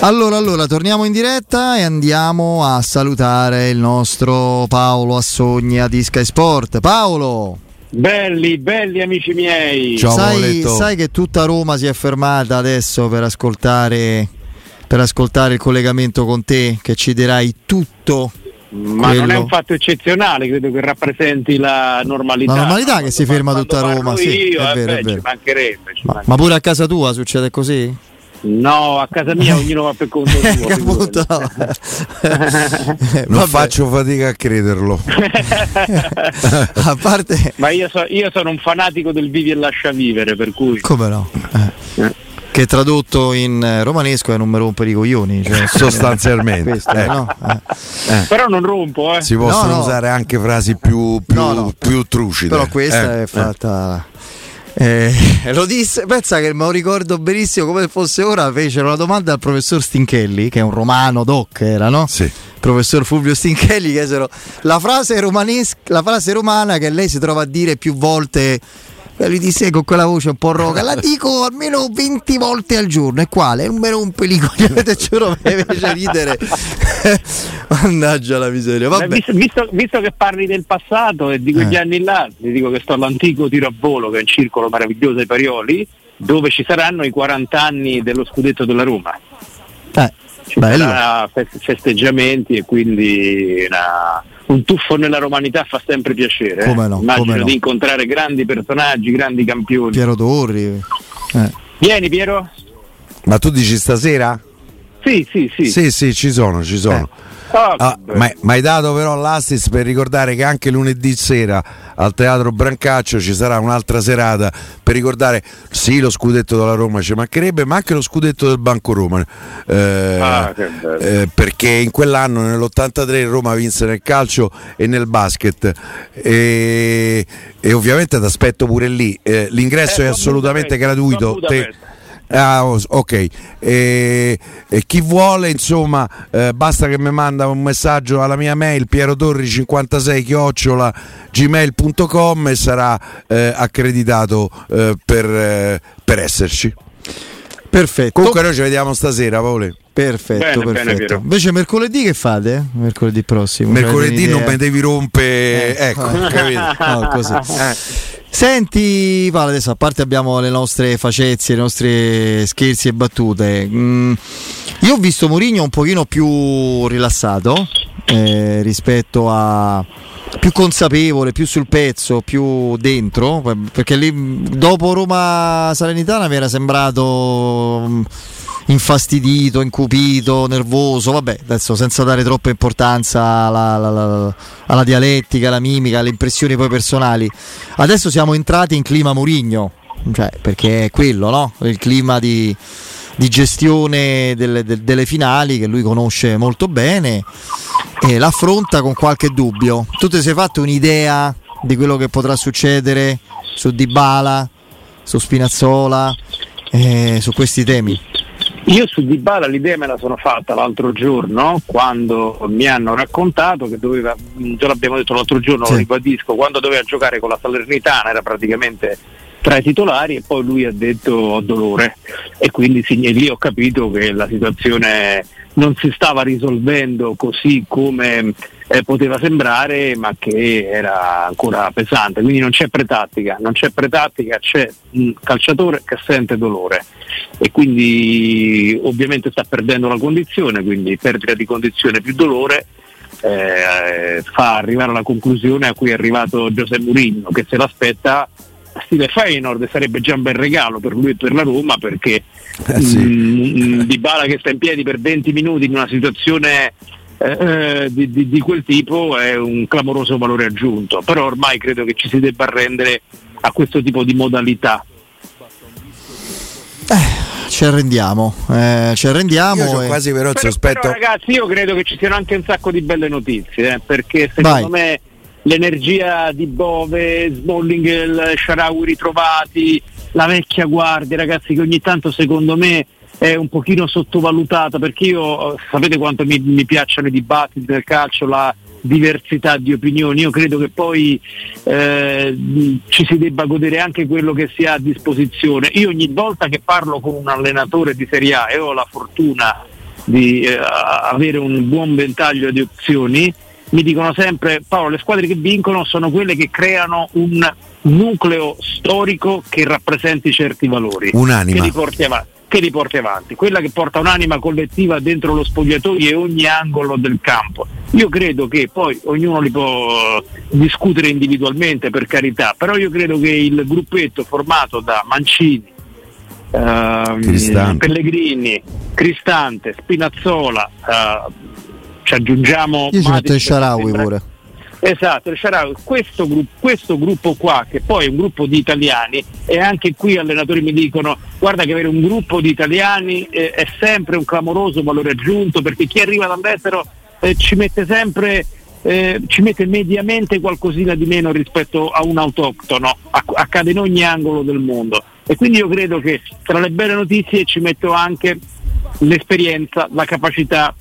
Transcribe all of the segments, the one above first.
Allora, allora, torniamo in diretta e andiamo a salutare il nostro Paolo Assogna di Sky Sport. Paolo! Belli, belli amici miei. Ciao, sai, sai, che tutta Roma si è fermata adesso per ascoltare, per ascoltare il collegamento con te, che ci dirai tutto ma quello... non è un fatto eccezionale, credo che rappresenti la normalità. La normalità che si ferma tutta Roma, sì, io, è, eh, vero, beh, è vero. Ci mancherebbe, ci ma, ma, pure a casa tua succede così? No, a casa mia ognuno va per conto suo. No. non faccio fatica a crederlo. a parte... Ma io, so, io, sono un fanatico del vivi e lascia vivere, per cui... Come no? Eh. Eh che tradotto in eh, romanesco è non mi rompo i coglioni cioè, sostanzialmente questo, eh. No? Eh. Eh. però non rompo eh. si possono no, no. usare anche frasi più, più, più trucide però questa eh. è fatta eh, lo disse, pensa che me lo ricordo benissimo come fosse ora. Fecero una domanda al professor Stinchelli, che è un romano doc, era no? Sì. Professor Fulvio Stinchelli, chiesero la frase, la frase romana che lei si trova a dire più volte lui disse con quella voce un po' roca, la dico almeno 20 volte al giorno. E quale? Me un pelicoglione, te giuro, mi fece ridere. Mannaggia la miseria. Vabbè. Visto, visto, visto, che parli del passato e di quegli eh. anni là, ti dico che sto all'antico tiro a volo, che è un circolo meraviglioso ai Parioli, dove ci saranno i 40 anni dello scudetto della Roma. Eh, ci saranno festeggiamenti e quindi una un tuffo nella romanità fa sempre piacere. Come no, eh? Immagino come no. di incontrare grandi personaggi, grandi campioni. Piero Torri. Eh. Vieni Piero. Ma tu dici stasera? Sì, sì, sì. Sì, sì, ci sono, ci sono. Eh. Ah, ah, ma, ma hai dato però l'assist per ricordare che anche lunedì sera al Teatro Brancaccio ci sarà un'altra serata per ricordare sì lo scudetto della Roma ci mancherebbe ma anche lo scudetto del Banco Roma. Eh, ah, eh, perché in quell'anno nell'83 Roma vinse nel calcio e nel basket. E, e ovviamente ti aspetto pure lì. Eh, l'ingresso è assolutamente gratuito. Te, Ah, ok, e, e, chi vuole, insomma, eh, basta che mi manda un messaggio alla mia mail pierotorri56 chiocciola gmail.com e sarà eh, accreditato eh, per, eh, per, esserci. Perfetto. Comunque noi ci vediamo stasera, Paolo. Perfetto, bene, perfetto. Bene, Invece mercoledì che fate? Mercoledì prossimo. Mercoledì non mi devi rompere, eh. ecco, capito? No, così. Senti, Paolo, adesso a parte abbiamo le nostre facezie, le nostre scherzi e battute. Mm, io ho visto Mourinho un pochino più rilassato eh, rispetto a più consapevole, più sul pezzo, più dentro, perché lì dopo Roma Salernitana mi era sembrato mm, infastidito, incupito, nervoso, vabbè, adesso senza dare troppa importanza alla, alla, alla, dialettica, alla mimica, alle impressioni poi personali. Adesso siamo entrati in clima Murigno, cioè, perché è quello, no? Il clima di, di gestione delle, de, delle finali che lui conosce molto bene e l'affronta con qualche dubbio. Tu ti sei fatto un'idea di quello che potrà succedere su Dybala, su Spinazzola, eh, su questi temi? Io su Dybala l'idea me la sono fatta l'altro giorno quando mi hanno raccontato che doveva, già l'abbiamo detto l'altro giorno, sì. lo ribadisco, quando doveva giocare con la Salernitana era praticamente tra i titolari e poi lui ha detto ho dolore e quindi sì, lì ho capito che la situazione non si stava risolvendo così come eh, poteva sembrare, ma che era ancora pesante. Quindi non c'è pretattica, non c'è pretattica, c'è un calciatore che sente dolore e quindi ovviamente sta perdendo la condizione, quindi perdita di condizione più dolore. Eh, fa arrivare alla conclusione a cui è arrivato Giuseppe Mourinho che se l'aspetta stile Feyenoord sarebbe già un bel regalo per lui e per la Roma perché eh sì. mh, mm, Di Bala che sta in piedi per 20 minuti in una situazione eh, eh, di, di, di, quel tipo è un clamoroso valore aggiunto però ormai credo che ci si debba arrendere a questo tipo di modalità eh, ci arrendiamo, eh, ci arrendiamo. Io e... quasi però, però, sospetto... però ragazzi io credo che ci siano anche un sacco di belle notizie eh, perché secondo Vai. me l'energia di Bove, Smalling, Sharawi ritrovati, la vecchia guardia, ragazzi, che ogni tanto secondo me è un pochino sottovalutata perché io sapete quanto mi, mi piacciono i dibattiti del calcio, la diversità di opinioni, io credo che poi eh, ci si debba godere anche quello che si ha a disposizione. Io ogni volta che parlo con un allenatore di Serie A e ho la fortuna di eh, avere un buon ventaglio di opzioni, mi dicono sempre Paolo le squadre che vincono sono quelle che creano un nucleo storico che rappresenti certi valori, Un'anima. che li porti avanti che li porti avanti, quella che porta un'anima collettiva dentro lo spogliatoio e ogni angolo del campo. Io credo che poi ognuno li può discutere individualmente per carità, però io credo che il gruppetto formato da Mancini, ehm, Cristante. Pellegrini, Cristante, Spinazzola, eh, ci aggiungiamo Io ci metto Sharawi pure. Esatto, Sharawi. questo, questo gruppo qua, che poi è un gruppo di italiani, e anche qui allenatori mi dicono guarda che avere un gruppo di italiani eh, è sempre un clamoroso valore aggiunto, perché chi arriva dall'estero eh, ci mette sempre, eh, ci mette mediamente qualcosina di meno rispetto a un autoctono, Acc- accade in ogni angolo del mondo. E quindi io credo che tra le belle notizie ci metto anche l'esperienza, la capacità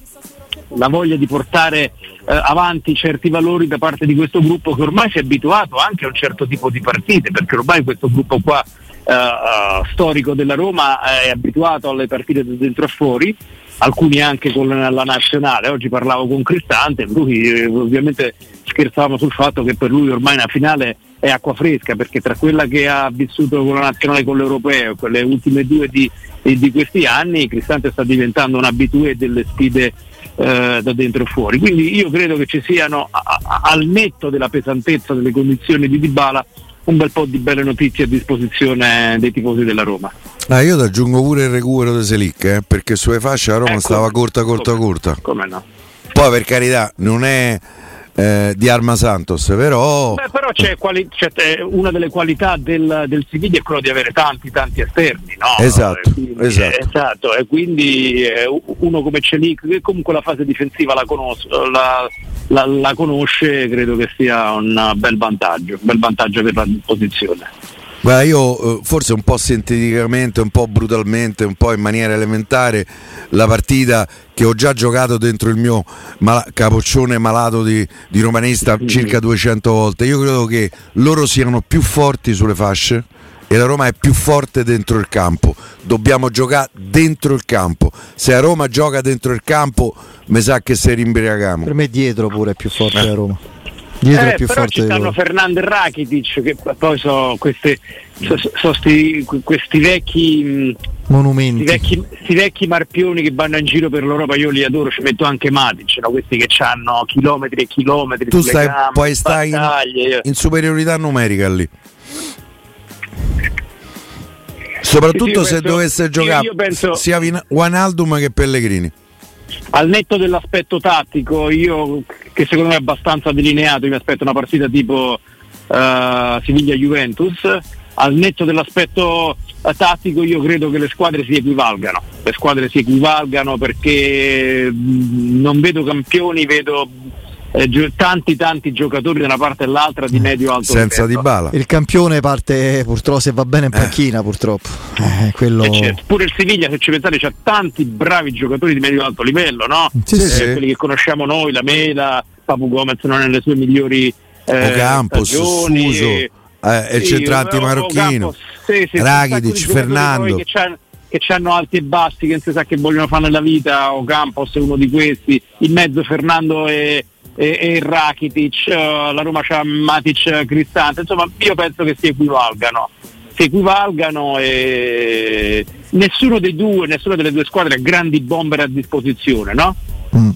la voglia di portare eh, avanti certi valori da parte di questo gruppo che ormai si è abituato anche a un certo tipo di partite, perché ormai questo gruppo qua eh, eh, storico della Roma è abituato alle partite da dentro e fuori, alcuni anche con la nazionale. Oggi parlavo con Cristante, lui eh, ovviamente scherzavamo sul fatto che per lui ormai una finale è acqua fresca, perché tra quella che ha vissuto con la nazionale e con l'europeo, quelle ultime due di, di questi anni, Cristante sta diventando un abitué delle sfide eh, da dentro e fuori. Quindi io credo che ci siano, a- a- al netto della pesantezza delle condizioni di Dybala, un bel po' di belle notizie a disposizione dei tifosi della Roma. Ah, io ti aggiungo pure il recupero di Selic, eh, perché sulle fasce a Roma Ecco. stava corta, corta, Come- corta. Come no? Poi per carità, non è eh, di Arma Santos, però Beh, però c'è, quali- c'è, eh, una delle qualità del, del Siviglia è quello di avere tanti tanti esterni, no? Esatto, E quindi, esatto. eh, esatto, e quindi eh, uno come Celic che comunque la fase difensiva la, conos- la, la- la conosce, credo che sia un bel vantaggio, un bel vantaggio per la posizione. Guarda, io eh, forse un po' sinteticamente, un po' brutalmente, un po' in maniera elementare, la partita che ho già giocato dentro il mio mala- capoccione malato di, di romanista circa 200 volte. Io credo che loro siano più forti sulle fasce e la Roma è più forte dentro il campo. Dobbiamo giocare dentro il campo. Se a Roma gioca dentro il campo, mi sa che se rimbriagamo. Per me dietro pure è più forte la Roma. Dietro Eh, più però ci stanno. Fernando e Rakitic che poi sono queste, so- so sti- questi vecchi mh, Sti Monumenti. vecchi, sti vecchi marpioni che vanno in giro per l'Europa, io li adoro, ci metto anche Matic, no? questi che hanno chilometri e chilometri Tu stai, gambe, poi stai in, in superiorità numerica lì. Soprattutto Sì, sì, se penso- dovesse io- giocare io penso- sia Wijnaldum che Pellegrini. Al netto dell'aspetto tattico, io che secondo me è abbastanza delineato, mi aspetto una partita tipo eh, Siviglia-Juventus, al netto dell'aspetto eh, tattico io credo che le squadre si equivalgano, le squadre si equivalgano perché mh, non vedo campioni, vedo eh, tanti tanti giocatori da una parte e l'altra di medio alto senza livello. Dybala. Il campione parte purtroppo se va bene in panchina purtroppo. Eh, quello... Eh, certo. Pure il Siviglia, se ci pensate, c'ha tanti bravi giocatori di medio alto livello, no? Sì, Eh, sì. Quelli che conosciamo noi, la Mela, Papu Gomez non è nelle sue migliori eh, Ocampos, stagioni, Suso, eh, eh, il sì, centrante marocchino, sì, sì, di giocatori Fernando. Che c'hanno alti e bassi, che non si sa che vogliono fare nella vita, Ocampos è uno di questi, in mezzo Fernando e, e, e Rakitic, eh, la Roma c'ha Matic Cristante, insomma io penso che si equivalgano si equivalgano e nessuno dei due, nessuna delle due squadre ha grandi bomber a disposizione, no? Mm.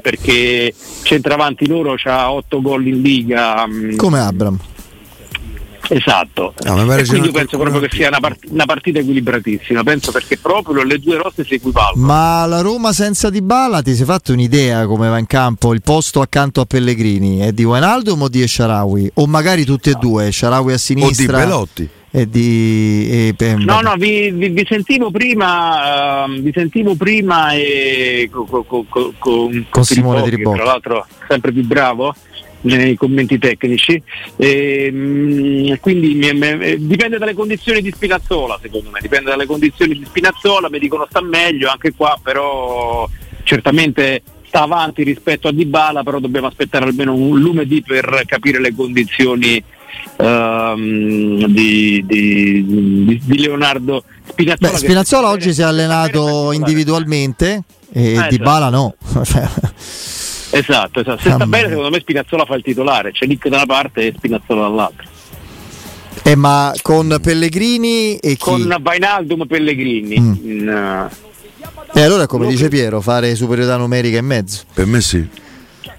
Perché centravanti loro c'ha 8 gol in liga. mm, Come Abram. Esatto. No, E quindi penso proprio che sia una, part- una partita equilibratissima, penso perché proprio le due rosse si equivalgono. Ma la Roma senza Dybala ti sei fatto un'idea come va in campo il posto accanto a Pellegrini? È di Wijnaldum o di Esharawi? O magari tutti e due, Esharawi a o di sinistra Belotti. e di... e- No, no, vi, vi- vi sentivo prima, ehm, vi sentivo prima e co- co- co- co- con, Con Simone Tiribocchi. tra l'altro sempre più bravo nei commenti tecnici. E, mm, quindi mi- dipende dalle condizioni di Spinazzola, secondo me, dipende dalle condizioni di Spinazzola, mi dicono sta meglio anche qua, però certamente sta avanti rispetto a Dybala, però dobbiamo aspettare almeno un lunedì per capire le condizioni ehm, di, di- di- Leonardo Spinazzola. Beh, Spinazzola oggi si è allenato individualmente e eh, Di Bala no. esatto, esatto. Se sta bene secondo me Spinazzola fa il titolare, c'è Nick da una parte e Spinazzola dall'altra. Eh, ma con Pellegrini e chi? Con Vainaldum Pellegrini. Mm. In, uh... E allora come dice Piero, fare superiorità numerica e mezzo? Per me sì.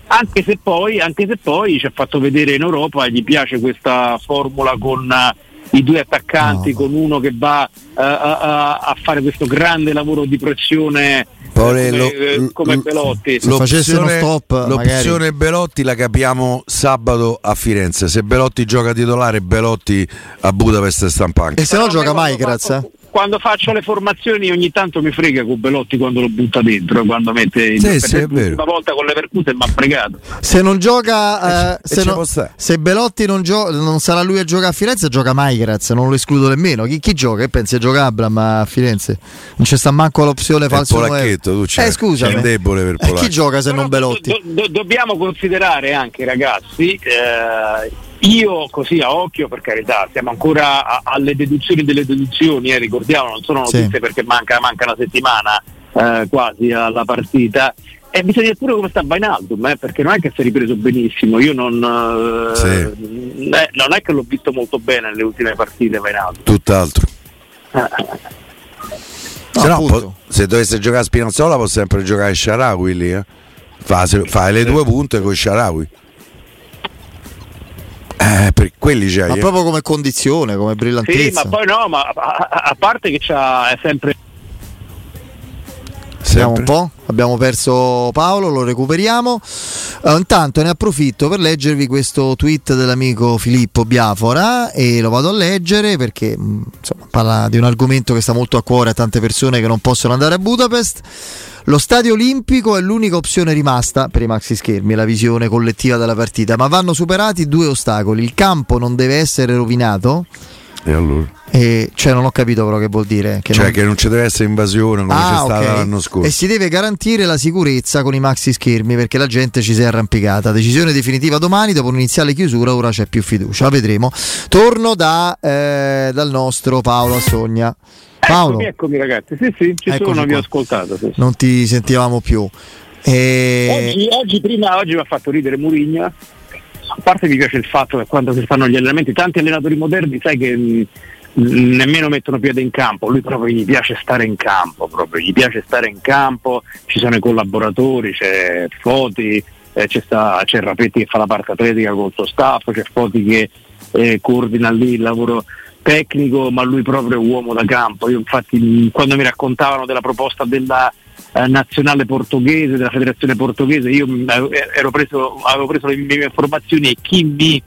Anche se poi, anche se poi ci ha fatto vedere in Europa, gli piace questa formula con uh, i due attaccanti, no. con uno che va uh, a fare questo grande lavoro di pressione come, lo, eh, come Belotti. Se l'opzione, stop, l'opzione magari. Belotti la capiamo sabato a Firenze. Se Belotti gioca titolare, Belotti a Budapest e Stampanca. E se no gioca mai, grazie quando faccio le formazioni ogni tanto mi frega con Belotti quando lo butta dentro quando mette sì, sì, l'ultima volta con l'Everkusen mi ha fregato. Se non gioca eh, se, no, se, Belotti non, gio- non, sarà lui a giocare a Firenze gioca Maigraz non lo escludo nemmeno. Chi, chi gioca? che pensi? A giocare Abram a Firenze? Non c'è sta manco l'opzione falso Polacchetto tu c'è, eh, scusami. c'è debole per Polacco eh, chi gioca se Però non Belotti? Do, do, dobbiamo considerare anche ragazzi eh, io così a occhio, per carità, siamo ancora a, alle deduzioni delle deduzioni, eh, ricordiamo, non sono notizie sì. perché manca, manca, una settimana eh, quasi alla partita. E bisogna dire pure come sta Bainaldum, eh, perché non è che si è ripreso benissimo. Io non, eh, sì. eh, non è che l'ho visto molto bene nelle ultime partite Bainaldum. Tutt'altro. Se, no, po- se dovesse giocare a Spinazzola può sempre giocare a Sharawi lì, eh? fa, fa le due punte con Sharawi. Eh, per quelli c'hai. Ma proprio come condizione, come brillantezza. Sì, ma poi no, ma a, a parte che c'ha è sempre Vediamo un po', abbiamo perso Paolo, lo recuperiamo. Uh, intanto ne approfitto per leggervi questo tweet dell'amico Filippo Biafora e lo vado a leggere perché mm, insomma, parla di un argomento che sta molto a cuore a tante persone che non possono andare a Budapest. Lo stadio olimpico è l'unica opzione rimasta per i maxi schermi, la visione collettiva della partita, ma vanno superati due ostacoli. Il campo non deve essere rovinato. E allora? E, cioè non ho capito però che vuol dire che cioè non... che non ci deve essere invasione come ah, c'è stata okay. l'anno scorso. E si deve garantire la sicurezza con i maxi schermi perché la gente ci si è arrampicata. Decisione definitiva domani dopo un'iniziale chiusura ora c'è più fiducia. Vedremo. Torno da, eh, dal nostro Paolo Assogna Paolo eccomi, eccomi ragazzi. Sì sì ci Eccoci sono vi ho ascoltato sì. non ti sentivamo più. E... oggi, oggi, prima oggi mi ha fatto ridere Murigna a parte mi piace il fatto che quando si fanno gli allenamenti tanti allenatori moderni sai che nemmeno mettono piede in campo, lui proprio gli piace stare in campo, proprio gli piace stare in campo, ci sono i collaboratori, c'è Foti, eh, c'è, sta, c'è Rapetti che fa la parte atletica col suo staff, c'è Foti che eh, coordina lì il lavoro tecnico, ma lui proprio è uomo da campo. Io infatti quando mi raccontavano della proposta della eh, nazionale portoghese, della federazione portoghese, io ero preso, avevo preso le mie informazioni e chi mi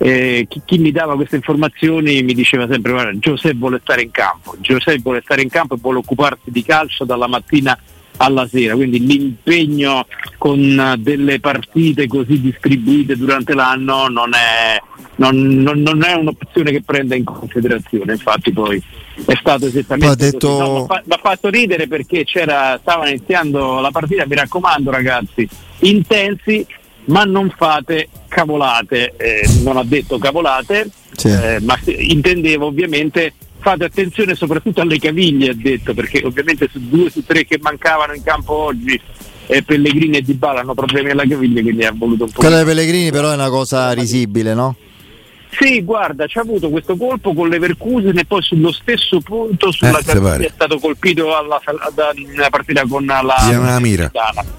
eh, chi, chi, mi dava queste informazioni mi diceva sempre guarda Giuseppe vuole stare in campo, Giuseppe vuole stare in campo e vuole occuparsi di calcio dalla mattina alla sera, quindi l'impegno con delle partite così distribuite durante l'anno non è, non, non, non è un'opzione che prenda in considerazione, infatti poi è stato esattamente detto... così. No, mi ha fatto ridere perché c'era, stava iniziando la partita, mi raccomando ragazzi, intensi ma non fate cavolate, eh, non ha detto cavolate, sì. eh, ma intendevo ovviamente fate attenzione soprattutto alle caviglie, ha detto, perché ovviamente su due su tre che mancavano in campo oggi eh, Pellegrini e Di Bala hanno problemi alla caviglia, quindi ha voluto un po'. Quella dei Pellegrini però è una cosa risibile, no? Sì, guarda, ci ha avuto questo colpo con l'Everkusen e poi sullo stesso punto sulla eh, è stato colpito alla, alla, partita con la, mira.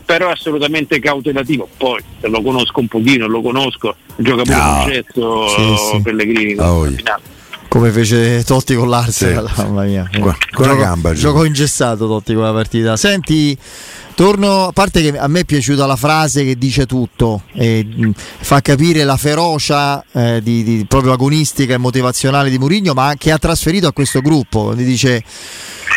però è assolutamente cautelativo. Poi se lo conosco un pochino, lo conosco, gioca pure no. un gesto sì, sì. Pellegrini. Oh, come fece Totti con l'Arsenal, sì. mamma mia. Con, con gioco, la gamba. Gioco ingessato Totti con la partita. Senti, torno, a parte che a me è piaciuta la frase che dice tutto, e, mh, fa capire la ferocia eh, di, di, proprio agonistica e motivazionale di Mourinho, ma che ha trasferito a questo gruppo. Dice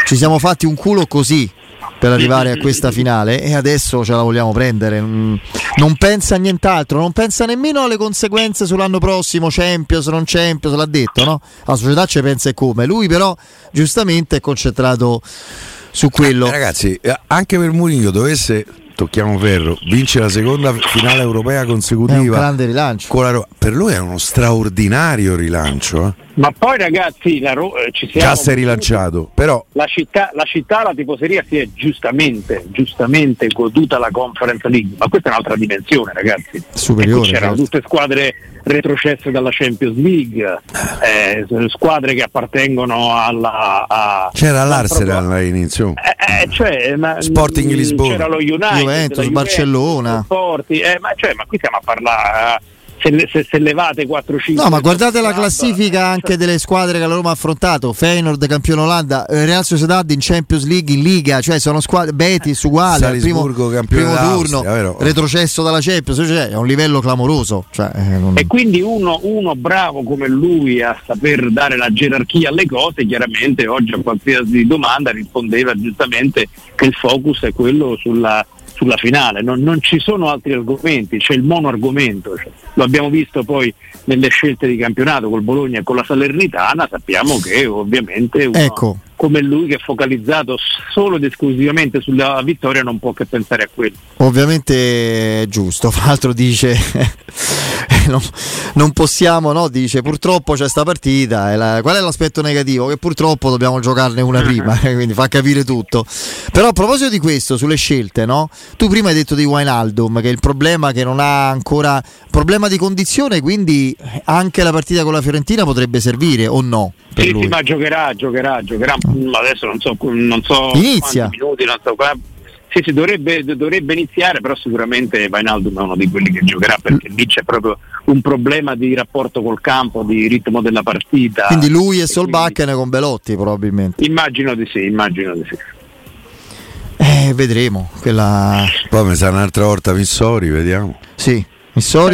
ci siamo fatti un culo così per arrivare a questa finale e adesso ce la vogliamo prendere. Mm, non pensa a nient'altro, non pensa nemmeno alle conseguenze sull'anno prossimo, Champions, non Champions, l'ha detto, no? La società ci pensa e come. Lui però giustamente è concentrato su quello. Eh, ragazzi, eh, anche per Murillo dovesse tocchiamo ferro, vince la seconda finale europea consecutiva. È un grande rilancio. Ro- per lui è uno straordinario rilancio. Eh? Ma poi ragazzi, la Ro- eh, ci siamo. Già si è rilanciato, però. La città, la città, la tifoseria si è giustamente, giustamente goduta la Conference League, ma questa è un'altra dimensione, ragazzi. Superiore. C'erano certo. tutte squadre retrocesse dalla Champions League, eh, squadre che appartengono alla. A, C'era l'Arsenal all'inizio. Eh, eh, cioè, ma, Sporting Lisbona. C'era lo United, Juventus, Barcellona. Sporti, eh, ma, cioè, ma qui stiamo a parlare se, se, se levate 4-5 no ma guardate la classifica anche delle squadre che la Roma ha affrontato Feyenoord campione Olanda eh, Real Sociedad in Champions League in Liga cioè sono squadre Betis uguale al primo, primo turno vero? retrocesso dalla Champions cioè è un livello clamoroso cioè, eh, non... e quindi uno, uno, bravo come lui a saper dare la gerarchia alle cose chiaramente oggi a qualsiasi domanda rispondeva giustamente che il focus è quello sulla sulla finale, non, non, ci sono altri argomenti, c'è il monoargomento, cioè, lo abbiamo visto poi nelle scelte di campionato col Bologna e con la Salernitana, sappiamo che ovviamente uno ecco. Come lui che è focalizzato solo ed esclusivamente sulla vittoria non può che pensare a quello. Ovviamente è giusto, fra l'altro dice non, non, possiamo, no? dice purtroppo c'è sta partita, la, qual è l'aspetto negativo? Che purtroppo dobbiamo giocarne una prima, quindi fa capire tutto. Però a proposito di questo, sulle scelte, no? tu prima hai detto di Wijnaldum che il problema è che non ha ancora problema di condizione, quindi anche la partita con la Fiorentina potrebbe servire o no? Sì, sì, ma giocherà, giocherà, giocherà. Adesso non so, non so Inizia. minuti, non so sì, sì, dovrebbe, dovrebbe, iniziare, però sicuramente Vainaldum è uno di quelli che giocherà perché lì c'è proprio un problema di rapporto col campo, di ritmo della partita. Quindi lui e, e Solbakken quindi... con Belotti probabilmente. Immagino di sì, immagino di sì. Eh, vedremo. Quella... Poi mi sa un'altra volta Vissori, vediamo. Sì.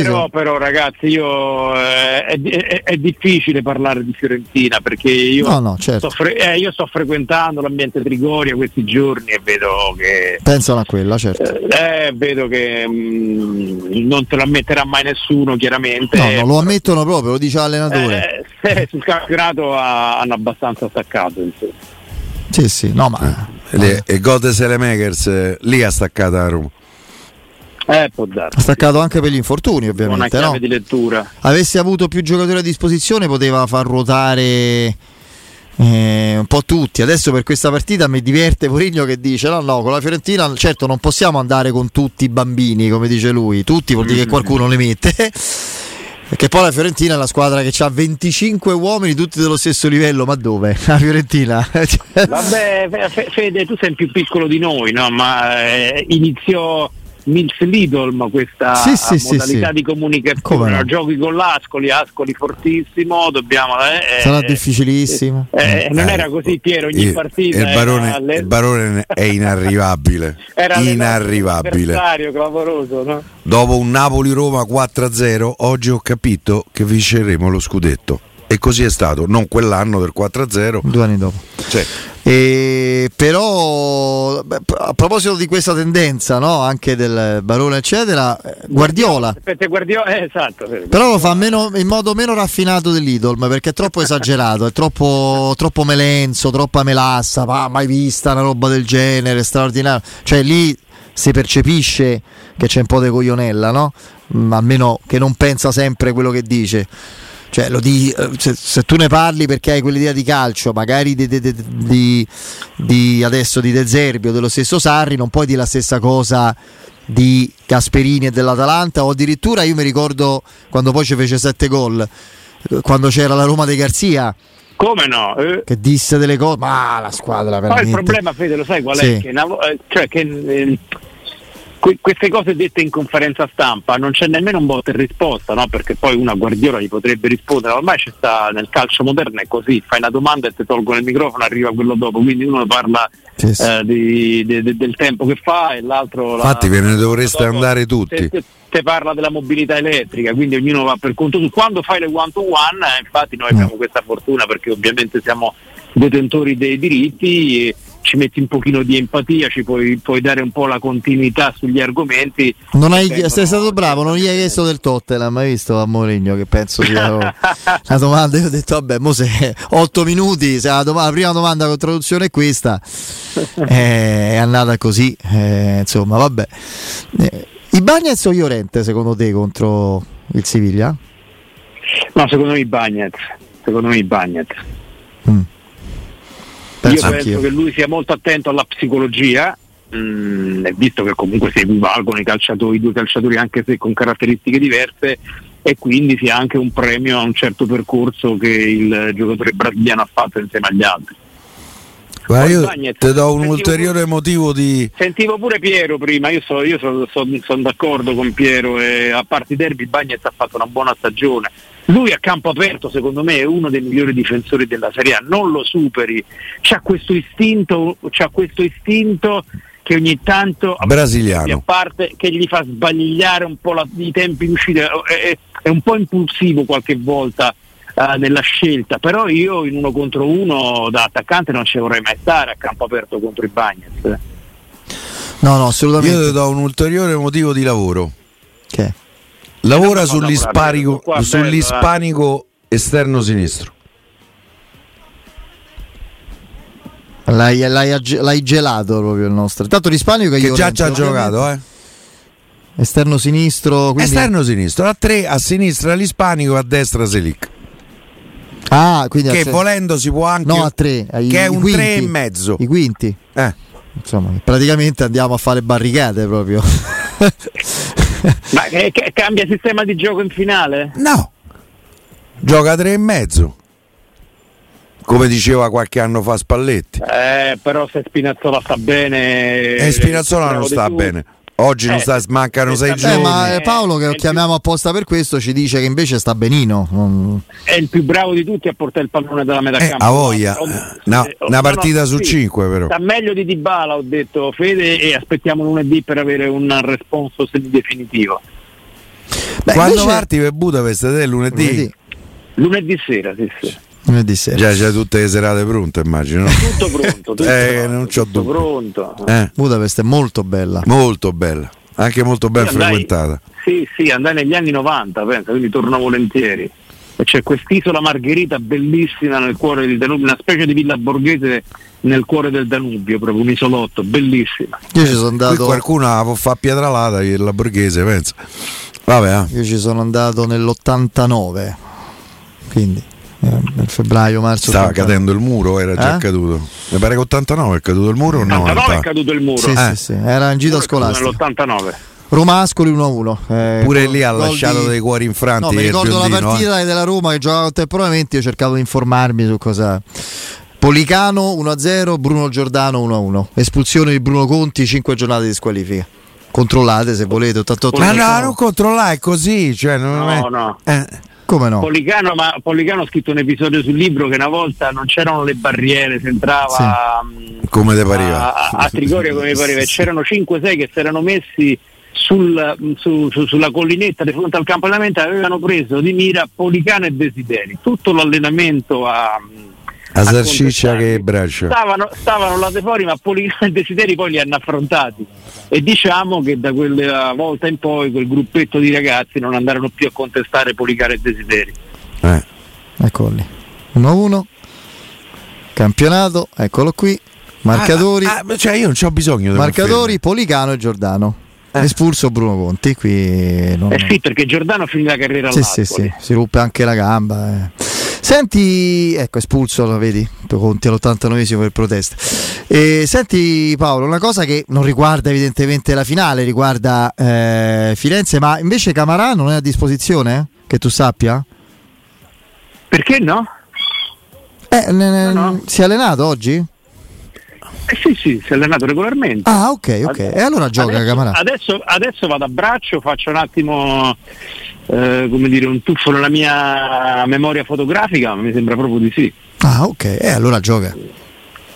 Però, però ragazzi io, eh, è, è, è, difficile parlare di Fiorentina perché io, no, no, certo. sto, fre- eh, io sto frequentando l'ambiente Trigoria questi giorni e vedo che pensano a quella certo eh, eh vedo che mh, mm, non te lo ammetterà mai nessuno chiaramente no, no lo ammettono proprio lo dice l'allenatore eh, sul campionato hanno abbastanza staccato insomma. sì sì no ma e, e Godes e le Makers eh, lì ha staccato a Roma eh, può darsi. Ha staccato anche per gli infortuni, ovviamente. Una chiave no? di lettura. Avesse avuto più giocatori a disposizione, poteva far ruotare. Eh, un po' tutti. Adesso per questa partita mi diverte Porigno che dice: No, no, con la Fiorentina certo non possiamo andare con tutti i bambini, come dice lui. Tutti vuol dire che qualcuno li mette. Perché poi la Fiorentina è la squadra che ha 25 uomini tutti dello stesso livello, ma dove? La Fiorentina? Vabbè, Fede, tu sei più piccolo di noi, no? Ma eh, iniziò Mills Lidl questa sì, sì, modalità sì, di comunicazione no? giochi con l'Ascoli Ascoli fortissimo dobbiamo eh, sarà eh, difficilissimo. eh, eh, non era così Piero ogni partita il barone, alle... il barone è inarrivabile era inarrivabile. clamoroso no? dopo un Napoli-Roma 4-0 oggi ho capito che vinceremo lo scudetto. E così è stato, non quell'anno del 4-0 due anni dopo. Cioè, e però a proposito di questa tendenza no? anche del Barone eccetera Guardiola, Guardiola eh, esatto, però lo fa meno, in modo meno raffinato dell'Idolm perché è troppo esagerato è troppo, troppo melenzo troppa melassa ma mai vista una roba del genere straordinaria cioè lì si percepisce che c'è un po' di coglionella no? almeno che non pensa sempre quello che dice cioè, di, eh, se, se, tu ne parli perché hai quell'idea di calcio, magari di, di, di, adesso di De Zerbi o dello stesso Sarri, non puoi dire la stessa cosa di Gasperini e dell'Atalanta o addirittura io mi ricordo quando poi ci fece sette gol quando c'era la Roma dei Garzia come no? Eh. che disse delle cose ma la squadra veramente Poi il problema Fede lo sai qual è? Sì. Che, eh, cioè che eh, queste cose dette in conferenza stampa non c'è nemmeno un botta e risposta, no? perché poi una Guardiola gli potrebbe rispondere, ormai c'è sta nel calcio moderno è così, fai una domanda e ti tolgono il microfono, arriva quello dopo, quindi uno parla sì, sì. Eh, di, di, di, del tempo che fa e l'altro... Infatti la, ve ne dovreste andare tutti. Te, parla della mobilità elettrica, quindi ognuno va per conto su. Quando fai le one to one, eh, infatti noi mm. abbiamo questa fortuna perché ovviamente siamo detentori dei diritti ci metti un pochino di empatia, ci puoi, puoi dare un po' la continuità sugli argomenti. Non hai, vengono, sei stato bravo, non gli hai chiesto del Tottenham, hai visto a Mourinho che penso sia una domanda, io ho detto vabbè, mo se 8 minuti, se la, domanda, la prima domanda con traduzione è questa, eh, è andata così, eh, insomma vabbè. Eh, I Bagnets o Llorente secondo te contro il Siviglia? No, secondo me i Bagnets, secondo me i Bagnets. Mm. Penso Io penso che lui sia molto attento alla psicologia, mm, visto che comunque si equivalgono i, calciatori, i due calciatori anche se con caratteristiche diverse e quindi sia anche un premio a un certo percorso che il giocatore brasiliano ha fatto insieme agli altri. Ma io ti do un ulteriore pure, motivo di. Sentivo pure Piero prima, io sono so, so, so, d'accordo con Piero e a parte i derby Bagnets ha fatto una buona stagione. Lui a campo aperto secondo me è uno dei migliori difensori della Serie A, non lo superi, c'ha questo istinto, c'ha questo istinto che ogni tanto brasiliano a parte che gli fa sbagliare un po' la, i tempi di uscita, è, è un po' impulsivo qualche volta uh, nella scelta, però io in uno contro uno da attaccante non ci vorrei mai stare a campo aperto contro i Bagnets. No, no, assolutamente. Io ti do un ulteriore motivo di lavoro. Che? Lavora sull'ispanico, sull'ispanico esterno sinistro. L'hai, l'hai, l'hai, gelato proprio il nostro. Tanto l'ispanico che, che già ci ha giocato, eh. Esterno sinistro. Quindi... Esterno sinistro, a tre a sinistra l'ispanico, a destra Selic. Ah, quindi che volendo si può anche. No, a tre. Ai, che è un tre e mezzo. I quinti. Eh. Insomma, praticamente andiamo a fare barricate proprio. Ma che cambia sistema di gioco in finale? No, gioca tre e mezzo. Come diceva qualche anno fa Spalletti. Eh, però se Spinazzola sta bene. E eh, Spinazzola non sta bene. Oggi eh, non sta, mancano sei giorni. Eh, ma Paolo, che lo chiamiamo apposta per questo, ci dice che invece sta benino. È il più bravo di tutti a portare il pallone dalla metà eh, campo. A voglia. No, una partita su sì, cinque, però. Sta meglio di Dybala, ho detto Fede, e aspettiamo lunedì per avere un responso definitivo. Beh, Quando invece... parti per Budapest? Te lunedì? lunedì? Lunedì sera, sì, sì. Lunedì sera. Già c'è tutte le serate pronte, immagino. Tutto pronto, tutto, eh, non c'ho tutto pronto. Eh. Budapest è molto bella. Molto bella, anche molto ben andai, frequentata. Sì, sì, andai negli anni 90, penso, quindi torno volentieri. E c'è quest'isola Margherita bellissima nel cuore del Danubio, una specie di villa borghese nel cuore del Danubio, proprio un isolotto, bellissima. Io ci sono andato. Qui qualcuno può fare Pietralata, la borghese, penso. Vabbè, eh. Io ci sono andato nell'89, quindi nel febbraio, marzo. Stava 89. cadendo il muro, era già eh? caduto. Mi pare che 89 è caduto il muro o no? 89 è caduto il muro. Sì, eh. sì, sì. era in gita scolastica. Nell'89. Romascoli 1-1. Eh, Pure lì ha lasciato di... dei cuori infranti. No, mi ricordo la partita eh. della Roma che giocava contemporaneamente. Io cercavo di informarmi su cosa. Policano 1-0, Bruno Giordano 1-1. Espulsione di Bruno Conti, 5 giornate di squalifica. Controllate se volete. 88 Ma no, non controllare, è così. Cioè, non no, è... no. Eh. Come no? Policano, ma Policano ha scritto un episodio sul libro che una volta non c'erano le barriere, si entrava sì. Mm, come te. A, a Trigoria come pareva, c'erano 5-6 che si erano messi sul, su, su, sulla collinetta di fronte al campo allenamento avevano preso di mira Policano e Desideri. Tutto l'allenamento a a Sarciccia che braccia. Stavano, stavano là fuori, ma Policano e Desideri poi li hanno affrontati. E diciamo che da quella volta in poi quel gruppetto di ragazzi non andarono più a contestare Policano e Desideri. Eh. Eccoli. 1-1. Campionato, eccolo qui. Marcatori. Ah, ah, cioè io non ho bisogno di Marcatori Policano e Giordano. Eh. Espulso Bruno Conti. Qui non... Eh sì, perché Giordano finì la carriera sì, sì, sì, si ruppe anche la gamba. Eh. Senti, ecco, espulso, lo vedi, conti all'89esimo per protesta. E, senti Paolo, una cosa che non riguarda evidentemente la finale, riguarda eh, Firenze, ma invece Camarà non è a disposizione? Che tu sappia? Perché no? Eh, no, no. Si è allenato oggi? Eh sì, sì, si è allenato regolarmente. Ah, ok, ok. e allora gioca adesso, Camarà. Adesso, adesso vado a braccio, faccio un attimo eh, come dire, un tuffo nella mia memoria fotografica, ma mi sembra proprio di sì. Ah, ok, e eh, allora gioca.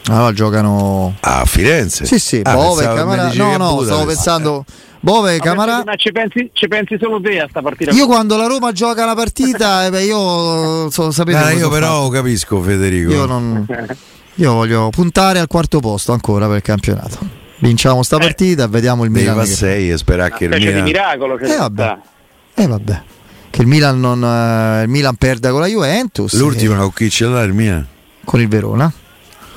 Allora giocano a Firenze. Sì, sì, ah, Bove, Camara. No, no, stavo pensando Bove, Camara. Ma ci pensi, ci pensi, solo te a sta partita? Io quando la Roma gioca la partita, eh beh, io so, sapete Guarda, io però fare. capisco Federico. Io non io voglio puntare al quarto posto ancora per il campionato. Vinciamo sta eh. partita e vediamo il Milan. Va 6 e spera che il Milan... di miracolo che eh, vabbè. Eh vabbè. Che il Milan, non, uh, il Milan perda con la Juventus. L'ultima e... con chi ce l'ha il Milan? Con il Verona.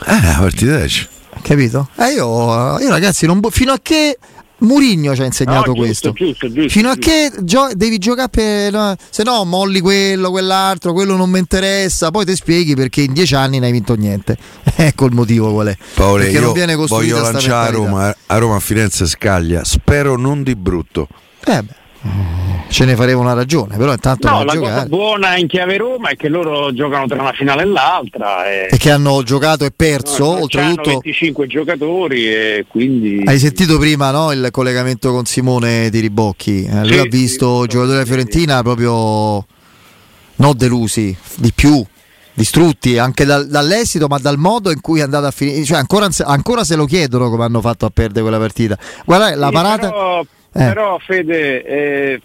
Eh, la partita c'è. Capito? Eh io, io ragazzi, non, fino a che Murigno ci ha insegnato no, questo. Giusto, giusto, Fino a che gio- devi giocare per. Se no, molli quello, quell'altro, quello non mi interessa. Poi ti spieghi perché in dieci anni non hai vinto niente. ecco il motivo qual è. Paolo, perché non viene voglio lanciare a Roma, a Roma, a Firenze Scaglia. Spero non di brutto. Eh beh ce ne faremo una ragione, però intanto no, la giocare. cosa buona in chiave Roma è che loro giocano tra una finale e l'altra e, e che hanno giocato e perso, no, oltretutto 25 giocatori e quindi Hai sentito prima no, il collegamento con Simone di Ribocchi? Eh, lui sì, ha visto sì, giocatori della Fiorentina sì. proprio non delusi, di più distrutti anche dal, dall'esito, ma dal modo in cui è andata a finire. Cioè, ancora, ancora, se lo chiedono come hanno fatto a perdere quella partita. Guarda, la parata. Però, eh. Però Fede, eh,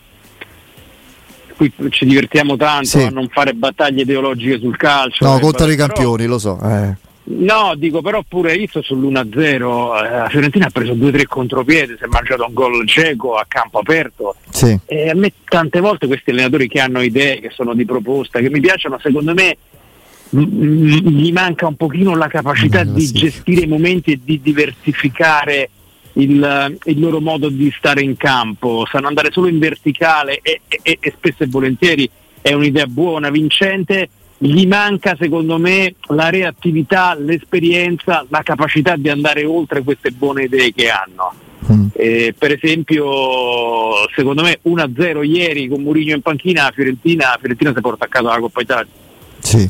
qui ci divertiamo tanto sì. a non fare battaglie ideologiche sul calcio. No, eh, contro i campioni, però, lo so. Eh. No, dico però pure io sto sull'1-0, eh, la Fiorentina ha preso 2-3 contropiede, si è mangiato un gol cieco a campo aperto. Sì. E a me tante volte questi allenatori che hanno idee, che sono di proposta, che mi piacciono, secondo me gli manca un pochino la capacità mm, di sì. gestire i momenti e di diversificare il, il, loro modo di stare in campo, sanno andare solo in verticale e, e, e spesso e volentieri è un'idea buona, vincente, gli manca secondo me la reattività, l'esperienza, la capacità di andare oltre queste buone idee che hanno. Mm. Eh, per esempio, secondo me 1-0 ieri con Murigno in panchina, la Fiorentina, Fiorentina si porta a casa la Coppa Italia. Sì,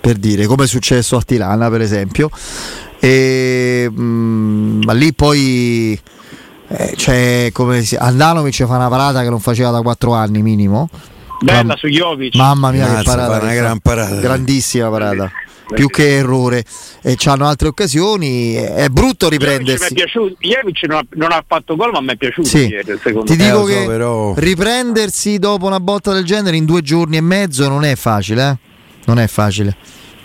per dire, come è successo a Tirana per esempio. E, mh, mm, ma lì poi eh, c'è come si, Andanovic fa una parata che non faceva da 4 anni minimo. Bella Ma, su Jovic. Mamma mia, Grazie, che parata! Una gran parata. Grandissima parata. Più che errore, e hanno altre occasioni. È brutto riprendersi. Jovic non, non, ha fatto gol, ma mi è piaciuto. Sì. Ieri, Ti dico eh, che so, però... riprendersi dopo una botta del genere in due giorni e mezzo non è facile. Eh? Non è facile.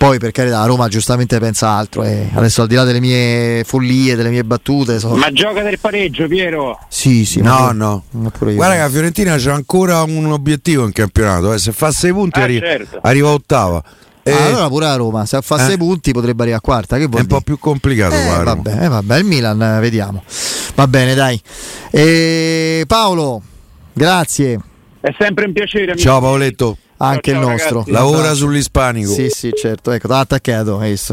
Poi per carità Roma giustamente pensa altro. Eh. Adesso al di là delle mie follie, delle mie battute. So... Ma gioca del pareggio, Piero? Sì, sì. No, no. Guarda che la Fiorentina c'è ancora un obiettivo in campionato. Eh. Se fa 6 punti ah, arri- certo. arriva ottava. Ah, eh, allora pure a Roma, se fa 6 eh? punti potrebbe arrivare a quarta. Che è un po' più complicato. Eh, vabbè, eh, vabbè, il Milan, eh, vediamo. Va bene, dai. E Paolo, grazie. È sempre un piacere. Amico. Ciao Paoletto anche ciao, il nostro. Ragazzi. Lavora sull'ispanico. Sì, sì, certo. Ecco, attaccato, visto.